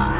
Ah!